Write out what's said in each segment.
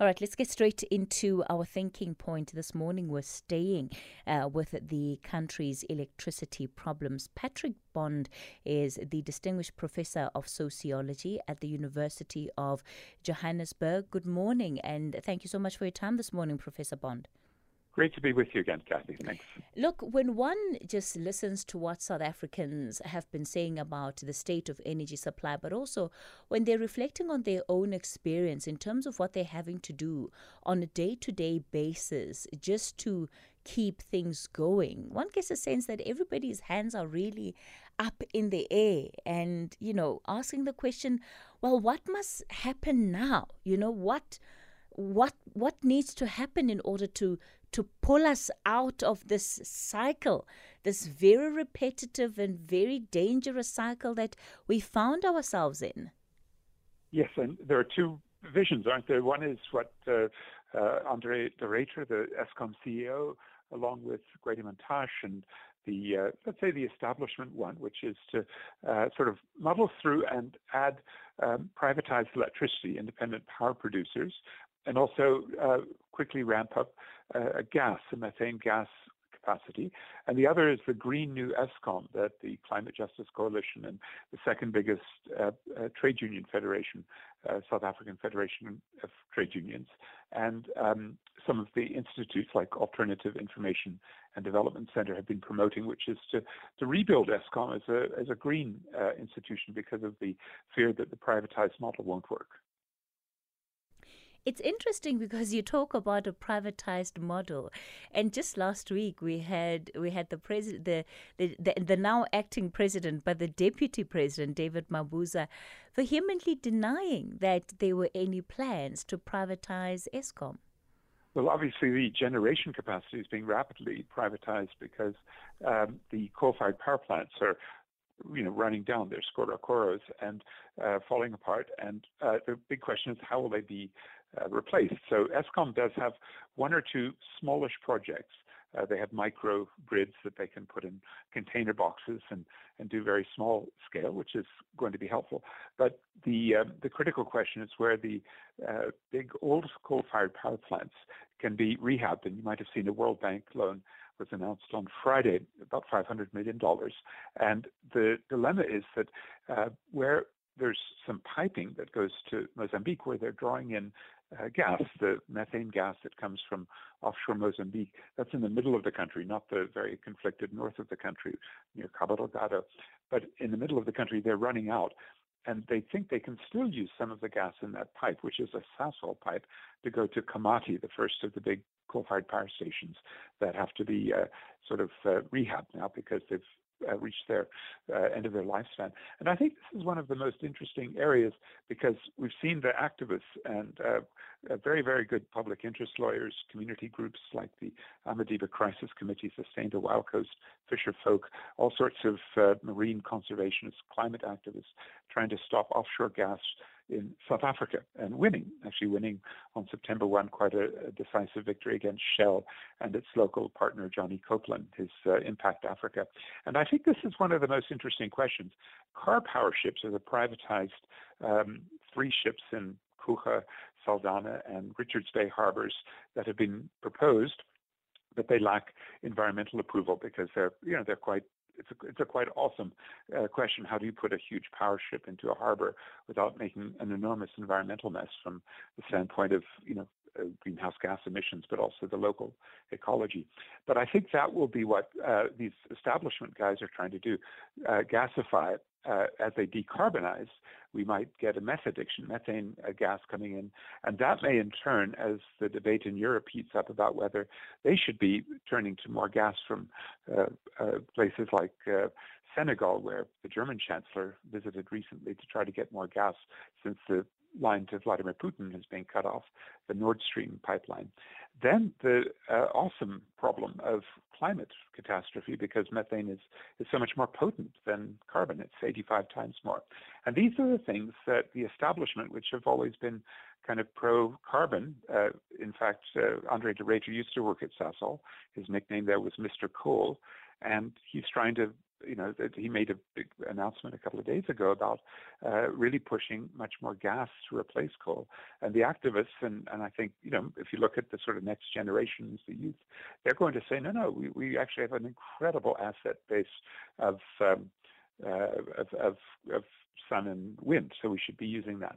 All right, let's get straight into our thinking point this morning. We're staying uh, with the country's electricity problems. Patrick Bond is the Distinguished Professor of Sociology at the University of Johannesburg. Good morning, and thank you so much for your time this morning, Professor Bond. Great to be with you again, Kathy. Thanks. Look, when one just listens to what South Africans have been saying about the state of energy supply, but also when they're reflecting on their own experience in terms of what they're having to do on a day to day basis just to keep things going, one gets a sense that everybody's hands are really up in the air and, you know, asking the question, well, what must happen now? You know, what what what needs to happen in order to to pull us out of this cycle this very repetitive and very dangerous cycle that we found ourselves in? Yes and there are two visions aren't there? One is what uh, uh, andre de Ruyter, the eskom ceo along with Gwede Mantashe and the uh, let's say the establishment one, which is to uh, sort of muddle through and add um, privatized electricity, independent power producers, and also uh, quickly ramp up uh, gas, a methane gas capacity. And the other is the Green New Eskom that the Climate Justice Coalition and the second biggest uh, uh, trade union federation, uh, South African Federation of Trade Unions, and um, some of the institutes like Alternative Information and Development Center have been promoting, which is to, to rebuild Eskom as a, as a green uh, institution because of the fear that the privatized model won't work. It's interesting because you talk about a privatized model, and just last week we had we had the president, the, the, the now acting president, but the deputy president David Mabuza, vehemently denying that there were any plans to privatize Eskom. Well, obviously, the generation capacity is being rapidly privatized because um, the coal-fired power plants are you know, running down their skoro and uh, falling apart. And uh, the big question is how will they be uh, replaced? So Eskom does have one or two smallish projects. Uh, they have micro grids that they can put in container boxes and, and do very small scale, which is going to be helpful. But the uh, the critical question is where the uh, big old coal-fired power plants can be rehabbed. And you might have seen a World Bank loan was announced on Friday, about $500 million. And the dilemma is that uh, where there's some piping that goes to Mozambique where they're drawing in uh, gas, the methane gas that comes from offshore Mozambique. That's in the middle of the country, not the very conflicted north of the country near Cabo Delgado. But in the middle of the country, they're running out. And they think they can still use some of the gas in that pipe, which is a Sasol pipe, to go to Komati, the first of the big coal-fired power stations that have to be uh, sort of uh, rehabbed now because they've uh, reached their uh, end of their lifespan. And I think this is one of the most interesting areas because we've seen the activists and uh, uh, very, very good public interest lawyers, community groups like the Amadiba Crisis Committee, Sustain the Wild Coast, Fisher Folk, all sorts of marine conservationists, climate activists trying to stop offshore gas in South Africa and winning, actually winning on September 1 quite a, a decisive victory against Shell and its local partner, Johnny Copelyn, his uh, Impact Africa. And I think this is one of the most interesting questions. Car power ships are the privatized um, three ships in Coega, Saldanha, and Richards Bay harbors that have been proposed but they lack environmental approval because they're you know they're quite it's a, it's a quite awesome uh, question. How do you put a huge power ship into a harbor without making an enormous environmental mess from the standpoint of you know uh, greenhouse gas emissions, but also the local ecology. But I think that will be what uh, these establishment guys are trying to do: uh, gasify it uh, as they decarbonize, we might get a meth addiction, methane uh, gas coming in. And that may, in turn, as the debate in Europe heats up about whether they should be turning to more gas from uh, uh places like uh, Senegal, where the German chancellor visited recently to try to get more gas since the line to Vladimir Putin is being cut off, the Nord Stream pipeline. Then the uh, awesome problem of climate catastrophe because methane is, is so much more potent than carbon. It's 85 times more. And these are the things that the establishment, which have always been kind of pro-carbon, uh, in fact, uh, Andre de Ruyter used to work at Sasol. His nickname there was Mr. Coal. And he's trying to you know, he made a big announcement a couple of days ago about uh, really pushing much more gas to replace coal. And the activists, and, and I think, you know, if you look at the sort of next generations, the youth, they're going to say, no, no, we, we actually have an incredible asset base of, um, uh, of, of, of sun and wind, so we should be using that.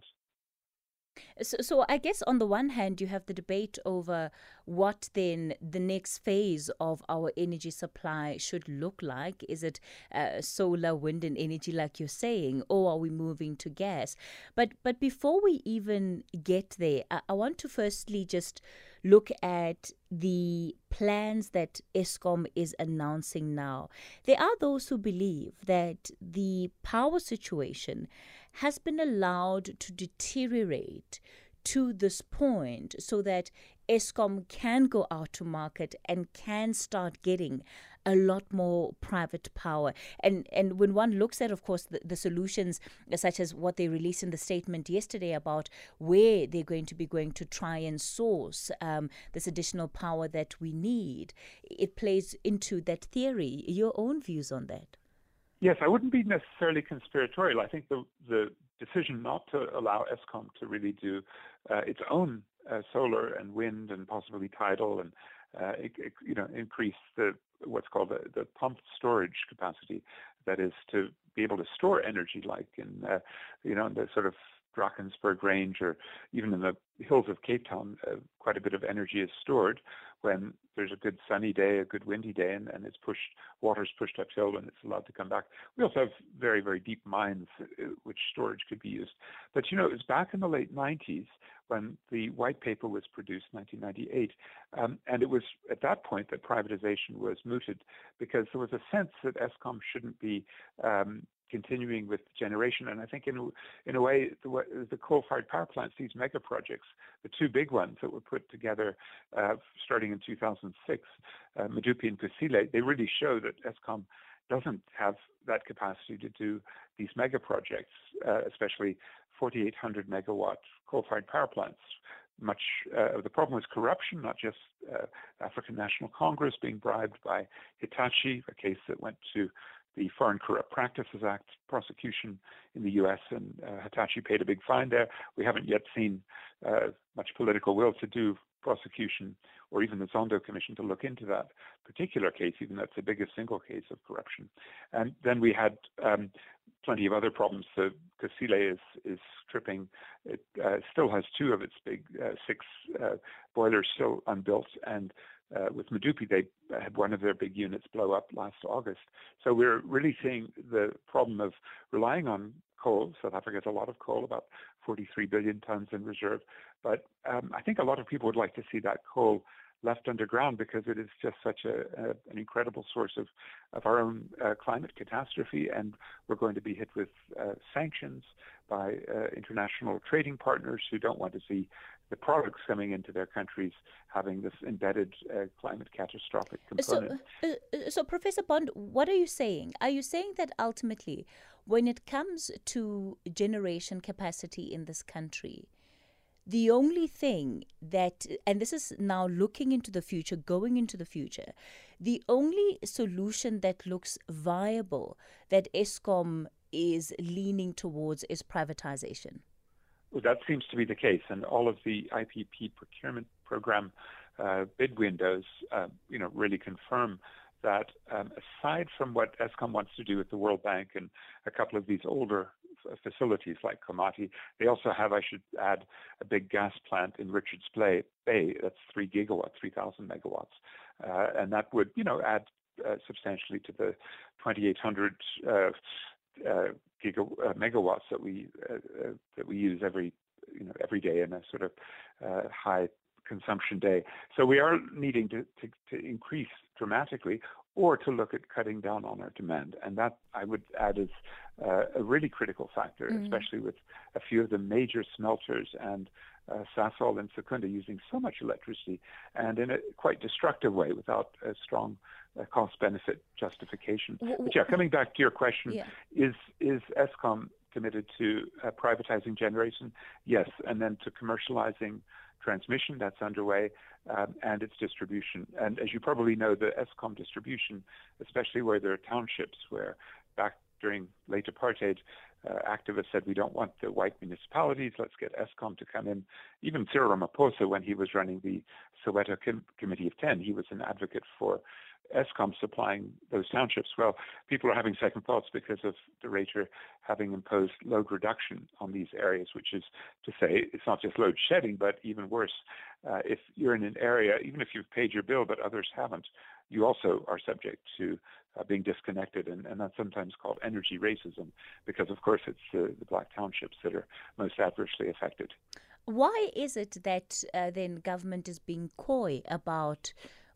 So, so I guess on the one hand, you have the debate over what then the next phase of our energy supply should look like. Is it uh, solar, wind, and energy, like you're saying, or are we moving to gas? But but before we even get there, I, I want to firstly just look at the plans that Eskom is announcing now. There are those who believe that the power situation has been allowed to deteriorate to this point so that Eskom can go out to market and can start getting a lot more private power. And and when one looks at, of course, the, the solutions such as what they released in the statement yesterday about where they're going to be going to try and source um, this additional power that we need, it plays into that theory. Your own views on that? Yes, I wouldn't be necessarily conspiratorial. I think the the decision not to allow Eskom to really do uh, its own uh, solar and wind and possibly tidal and uh, it, it, you know increase the what's called the, the pumped storage capacity, that is to be able to store energy, like in uh, you know the sort of Drakensberg Range or even in the hills of Cape Town, uh, quite a bit of energy is stored when there's a good sunny day, a good windy day, and, and it's pushed, water's pushed uphill and it's allowed to come back. We also have very, very deep mines uh, which storage could be used. But you know, it was back in the late 90s when the white paper was produced, 1998, um, and it was at that point that privatization was mooted because there was a sense that Eskom shouldn't be um, continuing with generation. And I think in in a way, the, the coal-fired power plants, these mega projects, the two big ones that were put together uh, starting in 2006, uh, Medupi and Kusile, they really show that Eskom doesn't have that capacity to do these mega projects, uh, especially 4,800 megawatt coal-fired power plants. Much uh, of the problem is corruption, not just uh, African National Congress being bribed by Hitachi, a case that went to the Foreign Corrupt Practices Act prosecution in the U.S., and uh, Hitachi paid a big fine there. We haven't yet seen uh, much political will to do prosecution or even the Zondo Commission to look into that particular case, even that's the biggest single case of corruption. And then we had um, plenty of other problems. So Kusile is is tripping. It uh, still has two of its big uh, six uh, boilers still unbuilt, and uh, with Medupi, they had one of their big units blow up last August. So we're really seeing the problem of relying on coal. South Africa has a lot of coal, about 43 billion tons in reserve. But um, I think a lot of people would like to see that coal left underground because it is just such a, a an incredible source of of our own uh, climate catastrophe, and we're going to be hit with uh, sanctions by uh, international trading partners who don't want to see the products coming into their countries having this embedded uh, climate catastrophic component. So, uh, uh, so, Professor Bond, what are you saying? Are you saying that ultimately, when it comes to generation capacity in this country, the only thing that, and this is now looking into the future, going into the future, the only solution that looks viable that Eskom is leaning towards is privatization? That seems to be the case, and all of the IPP procurement program uh, bid windows, uh, you know, really confirm that um, aside from what Eskom wants to do with the World Bank and a couple of these older facilities like Komati, they also have, I should add, a big gas plant in Richards Bay. That's three gigawatts, 3,000 megawatts, uh, and that would, you know, add uh, substantially to the 2,800 uh, uh, giga, uh, megawatts that we uh, uh, that we use every you know every day in a sort of uh, high consumption day. So we are needing to, to, to, increase dramatically or to look at cutting down on our demand. And that I would add is uh, a really critical factor, mm. especially with a few of the major smelters and uh, Sasol and Secunda using so much electricity and in a quite destructive way without a strong uh, cost benefit justification. But yeah, coming back to your question, yeah. is is Eskom committed to uh, privatizing generation? Yes, and then to commercializing transmission that's underway um, and its distribution. And as you probably know, the Eskom distribution, especially where there are townships where back during late apartheid, uh, activists said we don't want the white municipalities. Let's get Eskom to come in. Even Cyril Ramaphosa, when he was running the Soweto Com- Committee of Ten, he was an advocate for Eskom supplying those townships. Well, people are having second thoughts because of de Ruyter having imposed load reduction on these areas, which is to say it's not just load shedding, but even worse, uh, if you're in an area, even if you've paid your bill but others haven't, you also are subject to uh, being disconnected, and, and, that's sometimes called energy racism, because of course it's uh, the black townships that are most adversely affected. Why is it that uh, then government is being coy about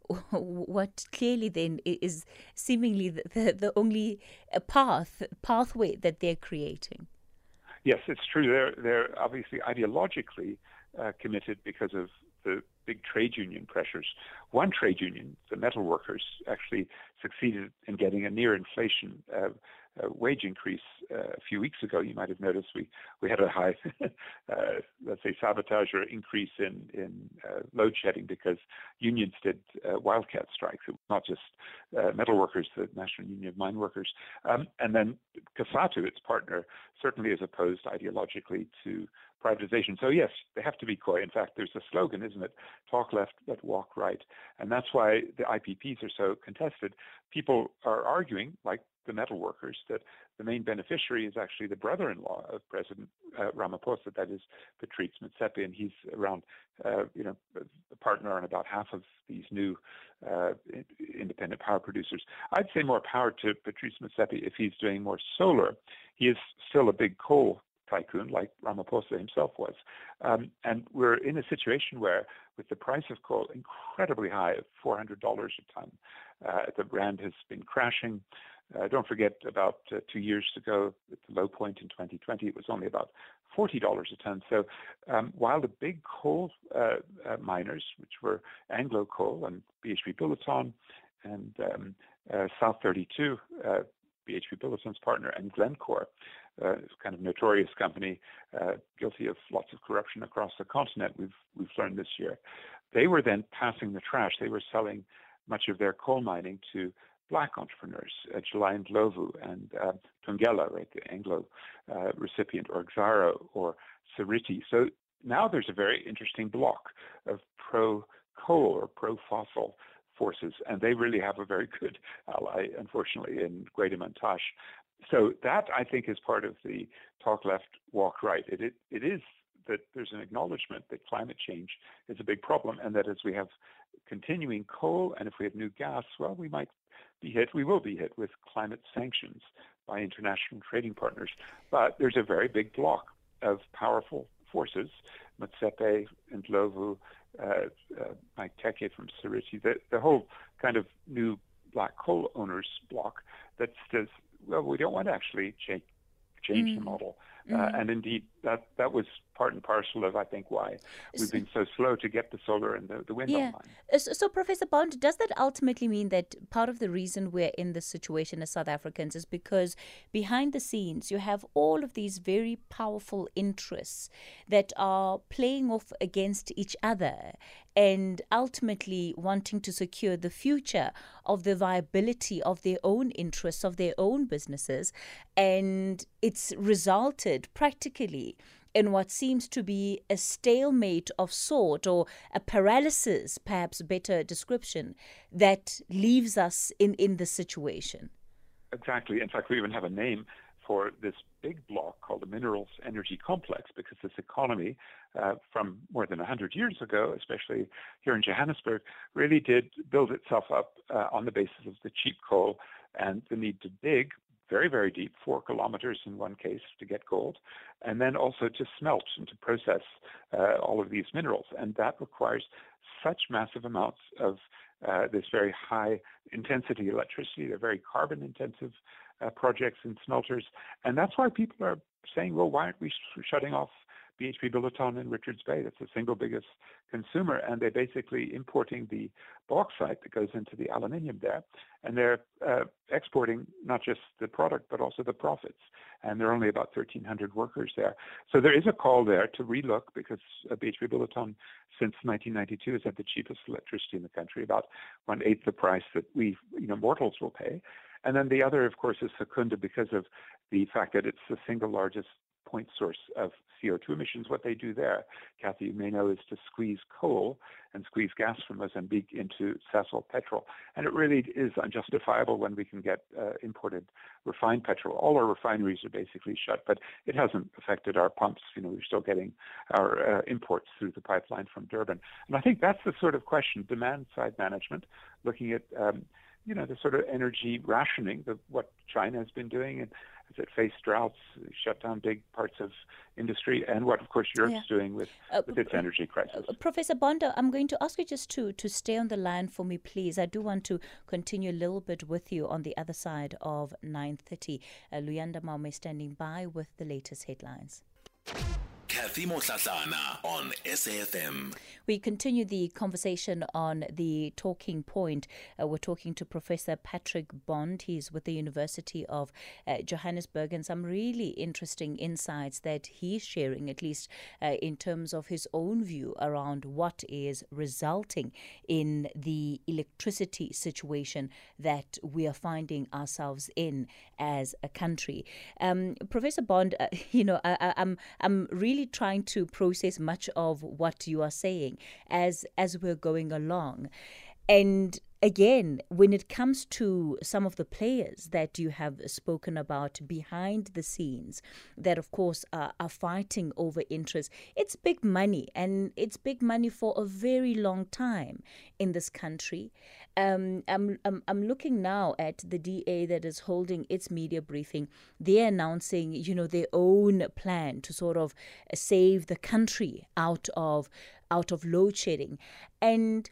what clearly then is seemingly the, the, the only uh, path pathway that they're creating. Yes, it's true. They're they're obviously ideologically uh, committed because of the big trade union pressures. One trade union, the metal workers, actually succeeded in getting a near inflation uh, uh, wage increase uh, a few weeks ago. You might have noticed we, we had a high, uh, let's say, sabotage or increase in, in uh, load shedding because unions did uh, wildcat strikes. It was not just metal workers, the National Union of Mine Workers. Um, and then COSATU, its partner, certainly is opposed ideologically to privatization. So yes, they have to be coy. In fact, there's a slogan, isn't it? Talk left, but walk right. And that's why the IPPs are so contested. People are arguing, like the metal workers, that the main beneficiary is actually the brother-in-law of President uh, Ramaphosa, that is Patrice Motsepe, and he's around, uh, you know, a partner on about half of these new uh, independent power producers. I'd say more power to Patrice Motsepe if he's doing more solar. He is still a big coal tycoon like Ramaphosa himself was. Um, and we're in a situation where, with the price of coal incredibly high at $400 a ton, uh, the rand has been crashing. Uh, don't forget, about uh, two years ago, at the low point in 2020, it was only about $40 a ton. So um, while the big coal uh, uh, miners, which were Anglo Coal and BHP Billiton and um, uh, South 32, BHP Billiton's partner, and Glencore, uh, kind of notorious company, uh, guilty of lots of corruption across the continent. We've we've learned this year. They were then passing the trash. They were selling much of their coal mining to black entrepreneurs, uh, July Ndlovu and uh, Thungela, right, the Anglo uh, recipient, or Exxaro or Seriti. So now there's a very interesting block of pro coal or pro fossil forces, and they really have a very good ally, unfortunately, in Gwede Mantashe. So that I think is part of the talk left, walk right. It, it, it is that there's an acknowledgement that climate change is a big problem, and that as we have continuing coal and if we have new gas, well, we might be hit, we will be hit with climate sanctions by international trading partners. But there's a very big block of powerful forces, Motsepe and Ndlovu, uh, uh, Mike Teke from Seriti, the, the whole kind of new black coal owners block that says well, we don't want to actually change change mm. the model. Uh, mm. and indeed, that that was part and parcel of, I think, why we've been so slow to get the solar and the, the wind yeah. online. So, so, Professor Bond, does that ultimately mean that part of the reason we're in this situation as South Africans is because behind the scenes you have all of these very powerful interests that are playing off against each other and ultimately wanting to secure the future of the viability of their own interests, of their own businesses. And it's resulted practically in what seems to be a stalemate of sort or a paralysis, perhaps better description, that leaves us in, in this situation. Exactly. In fact, we even have a name for this big block called the minerals energy complex because this economy uh, from more than 100 years ago, especially here in Johannesburg, really did build itself up uh, on the basis of the cheap coal and the need to dig very, very deep, four kilometers in one case to get gold, and then also to smelt and to process uh, all of these minerals. And that requires such massive amounts of uh, this very high intensity electricity. They're very carbon intensive uh, projects and smelters. And that's why people are saying, well, why aren't we sh- shutting off BHP Billiton in Richards Bay. That's the single biggest consumer, and they're basically importing the bauxite that goes into the aluminium there, and they're uh, exporting not just the product but also the profits. And there are only about 1,300 workers there, so there is a call there to relook because uh, BHP Billiton since 1992 has had the cheapest electricity in the country, about one eighth the price that we, you know, mortals will pay. And then the other, of course, is Secunda because of the fact that it's the single largest point source of CO2 emissions. What they do there, Kathy, you may know, is to squeeze coal and squeeze gas from Mozambique into Sasol petrol. And it really is unjustifiable when we can get uh, imported refined petrol. All our refineries are basically shut, but it hasn't affected our pumps. You know, we're still getting our uh, imports through the pipeline from Durban. And I think that's the sort of question, demand side management, looking at um, you know, the sort of energy rationing, of what China has been doing, and as it faced droughts, shut down big parts of industry, and what, of course, Europe's yeah. doing with, uh, with its energy crisis. Uh, Professor Bonda, I'm going to ask you just to, to stay on the line for me, please. I do want to continue a little bit with you on the other side of 9.30. Uh, Luyanda Maume standing by with the latest headlines. Kathy Mohlahlana on SAFM. We continue the conversation on the talking point. Uh, we're talking to Professor Patrick Bond. He's with the University of uh, Johannesburg, and some really interesting insights that he's sharing, at least uh, in terms of his own view around what is resulting in the electricity situation that we are finding ourselves in as a country. Um, Professor Bond, uh, you know, I, I'm I'm really trying to process much of what you are saying as as we're going along. And again, when it comes to some of the players that you have spoken about behind the scenes, that of course are, are fighting over interest, it's big money and it's big money for a very long time in this country. Um, I'm, I'm, I'm looking now at the DA that is holding its media briefing. They're announcing, you know, their own plan to sort of save the country out of out of load shedding, and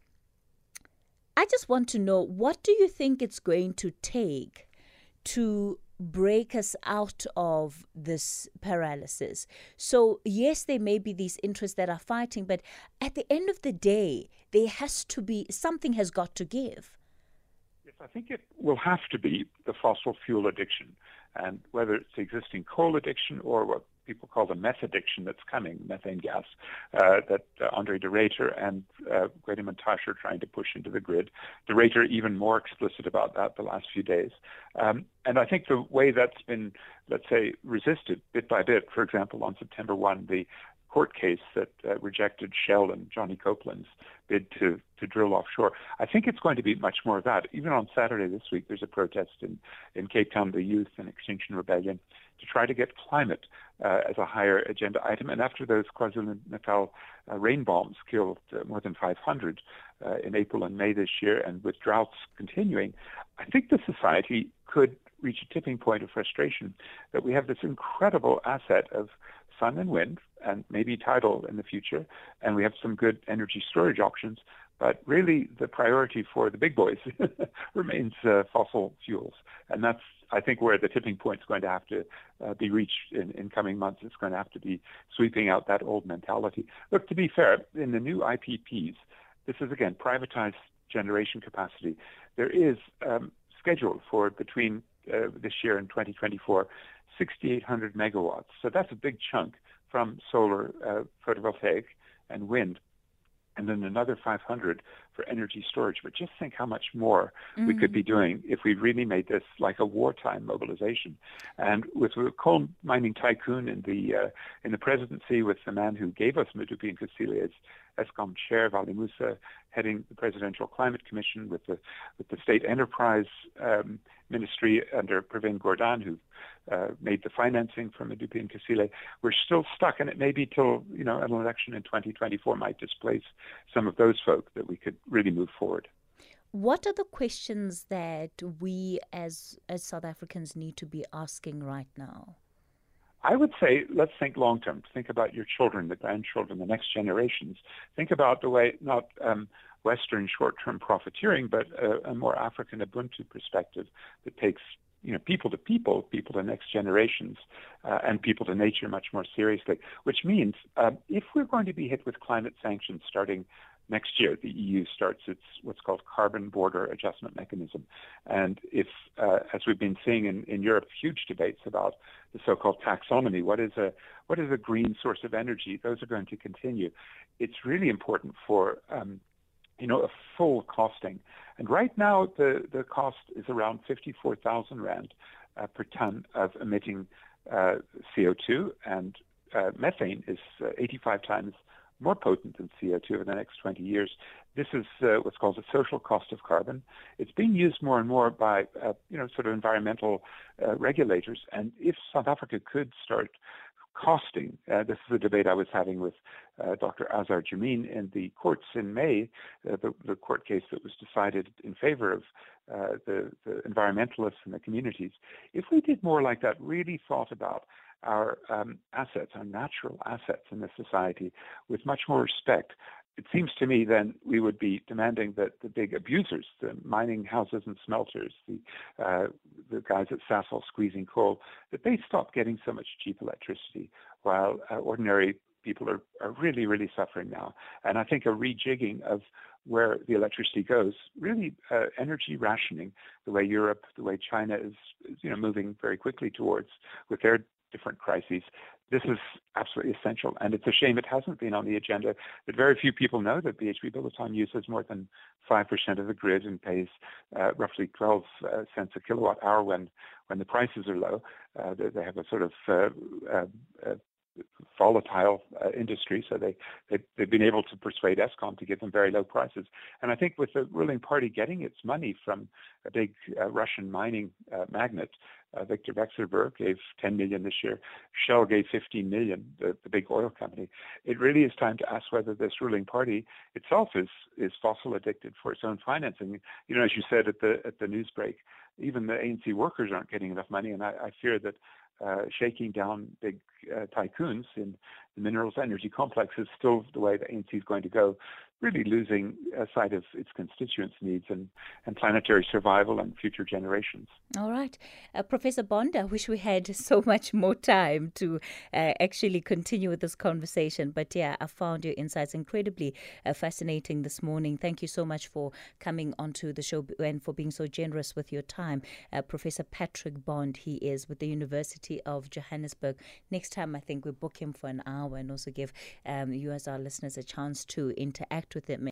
I just want to know what do you think it's going to take to break us out of this paralysis. So, yes, there may be these interests that are fighting, but at the end of the day, there has to be something has got to give. Yes, I think it will have to be the fossil fuel addiction. And whether it's the existing coal addiction or what people call the meth addiction that's coming, methane gas, uh, that uh, Andre de and uh, Gwede Mantashe are trying to push into the grid. De even more explicit about that the last few days. Um, and I think the way that's been, let's say, resisted bit by bit, for example, on September 1, the court case that uh, rejected Shell and Johnny Copelyn's bid to, to drill offshore. I think it's going to be much more of that. Even on Saturday this week, there's a protest in, in Cape Town, the youth and Extinction Rebellion, to try to get climate uh, as a higher agenda item. And after those KwaZulu-Natal uh, rain bombs killed uh, more than 500 uh, in April and May this year, and with droughts continuing, I think the society could reach a tipping point of frustration that we have this incredible asset of sun and wind and maybe tidal in the future, and we have some good energy storage options. But really, the priority for the big boys remains uh, fossil fuels, and that's I think where the tipping point is going to have to uh, be reached in, in coming months. It's going to have to be sweeping out that old mentality. Look, to be fair, in the new IPPs, this is again privatized generation capacity. There is um, scheduled for between uh, this year and 2024 6,800 megawatts. So that's a big chunk from solar, uh, photovoltaic, and wind and then another 500 for energy storage. But just think how much more mm-hmm. we could be mm. doing if we really made this like a wartime mobilization. And with a coal mining tycoon in the uh, in the presidency, with the man who gave us Medupi and Kusile as Eskom chair, Valli Moosa, heading the Presidential Climate Commission, with the with the State Enterprise um, Ministry under Pravin Gordhan, who uh, made the financing for Medupi and Kusile. We're still stuck, and it may be till you know an election in 2024 might displace some of those folk that we could really move forward. What are the questions that we as as South Africans need to be asking right now? I would say let's think long term. Think about your children, the grandchildren, the next generations. Think about the way not um, Western short term profiteering, but a, a more African Ubuntu perspective that takes you know, people to people, people to next generations, uh, and people to nature much more seriously. Which means uh, if we're going to be hit with climate sanctions starting next year, the EU starts its what's called carbon border adjustment mechanism, and if, uh, as we've been seeing in, in Europe, huge debates about the so-called taxonomy, what is a what is a green source of energy? Those are going to continue. It's really important for um, you know, a full costing. And right now, the, the cost is around 54,000 Rand uh, per ton of emitting uh, CO2, and uh, methane is uh, 85 times more potent than CO2 in the next 20 years. This is uh, what's called the social cost of carbon. It's being used more and more by, uh, you know, sort of environmental regulators. And if South Africa could start costing. Uh, this is a debate I was having with uh, Dr. Azar Jammine in the courts in May, uh, the, the, court case that was decided in favor of uh, the, the, environmentalists and the communities. If we did more like that, really thought about our um, assets, our natural assets in this society with much more respect, it seems to me then we would be demanding that the big abusers, the mining houses and smelters, the uh, the guys at Sasol squeezing coal, that they stop getting so much cheap electricity, while uh, ordinary people are, are really, really suffering now. And I think a rejigging of where the electricity goes, really uh, energy rationing, the way Europe, the way China is, you know, moving very quickly towards with their different crises. This is absolutely essential, and it's a shame it hasn't been on the agenda. But very few people know that BHP Billiton uses more than five percent of the grid and pays uh, roughly 12 uh, cents a kilowatt hour when when the prices are low. Uh, they, they, have a sort of uh, uh, uh, volatile uh, industry, so they, they have been able to persuade Eskom to give them very low prices. And I think with the ruling party getting its money from a big uh, Russian mining uh, magnate, uh, Viktor Vekselberg gave 10 million this year. Shell gave 15 million, the, the big oil company. It really is time to ask whether this ruling party itself is is fossil addicted for its own financing. You know, as you said at the at the news break, even the ANC workers aren't getting enough money, and I, I fear that uh, shaking down big uh, tycoons in the minerals energy complex is still the way the ANC is going to go, really losing sight of its constituents' needs and, and planetary survival and future generations. All right. Uh, Professor Bond, I wish we had so much more time to uh, actually continue with this conversation. But yeah, I found your insights incredibly uh, fascinating this morning. Thank you so much for coming onto the show and for being so generous with your time. Uh, Professor Patrick Bond, he is with the University of Johannesburg. Next time, I think we book him for an hour and also give um, you, as our listeners, a chance to interact with them